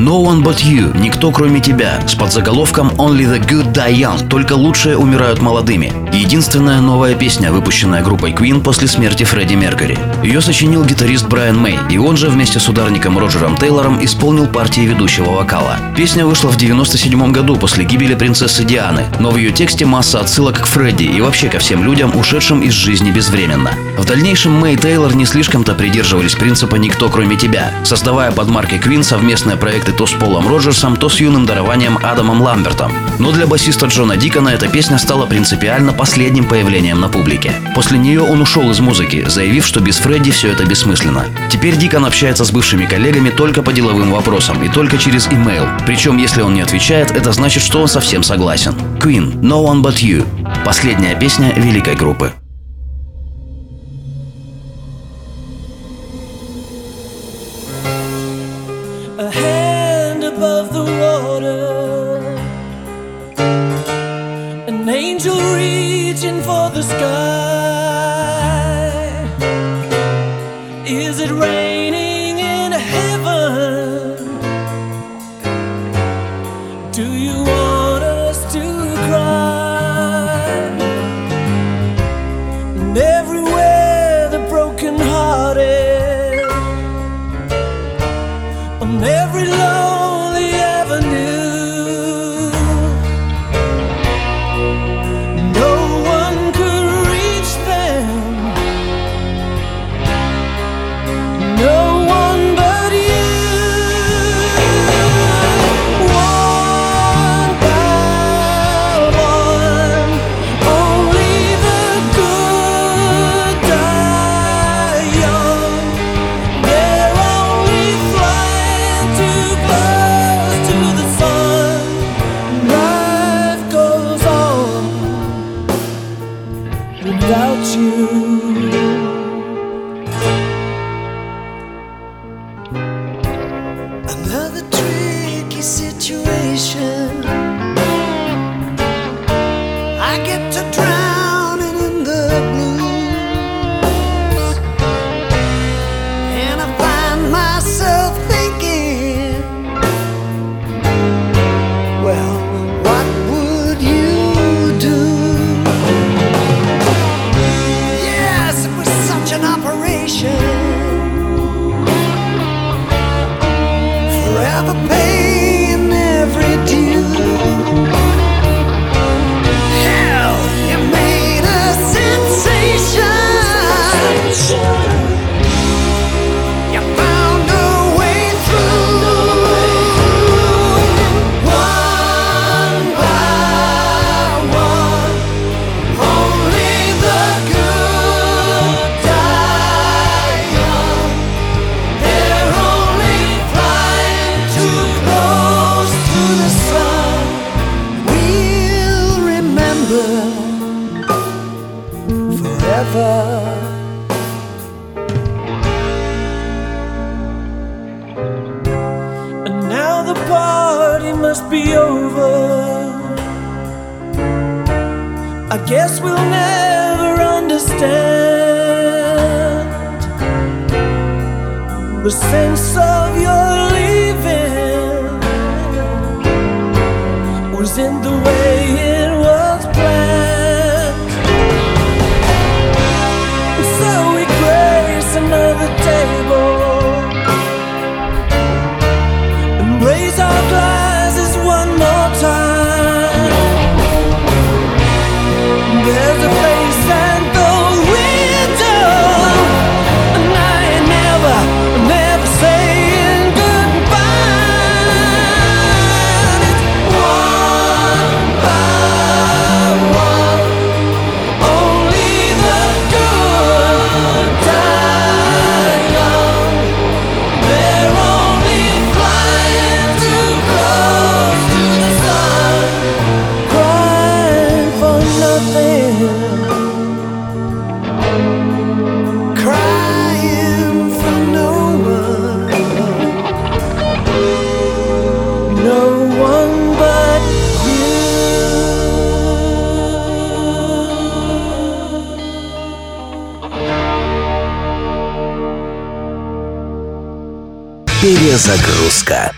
No One But You, никто кроме тебя, с подзаголовком Only the Good Die Young, только лучшие умирают молодыми. Единственная новая песня, выпущенная группой Queen после смерти Фредди Меркьюри. Ее сочинил гитарист Брайан Мэй, и он же вместе с ударником Роджером Тейлором исполнил партии ведущего вокала. Песня вышла в 97 году после гибели принцессы Дианы, но в ее тексте масса отсылок к Фредди и вообще ко всем людям, ушедшим из жизни безвременно. В дальнейшем Мэй и Тейлор не слишком-то придерживались принципа «никто кроме тебя», создавая под маркой Queen совместные проекты то с Полом Роджерсом, то с юным дарованием Адамом Ламбертом. Но для басиста Джона Дикона эта песня стала принципиально последним появлением на публике. После нее он ушел из музыки, заявив, что без Фредди все это бессмысленно. Теперь Дикон общается с бывшими коллегами только по деловым вопросам и только через имейл. Причем, если он не отвечает, это значит, что он совсем согласен. Queen, No One But You. Последняя песня великой группы. a hand above the water, an angel reaching for the sky. Is it raining in heaven? Do you want without you. And now the party must be over. I guess we'll never understand the sense of your leaving was in the Перезагрузка.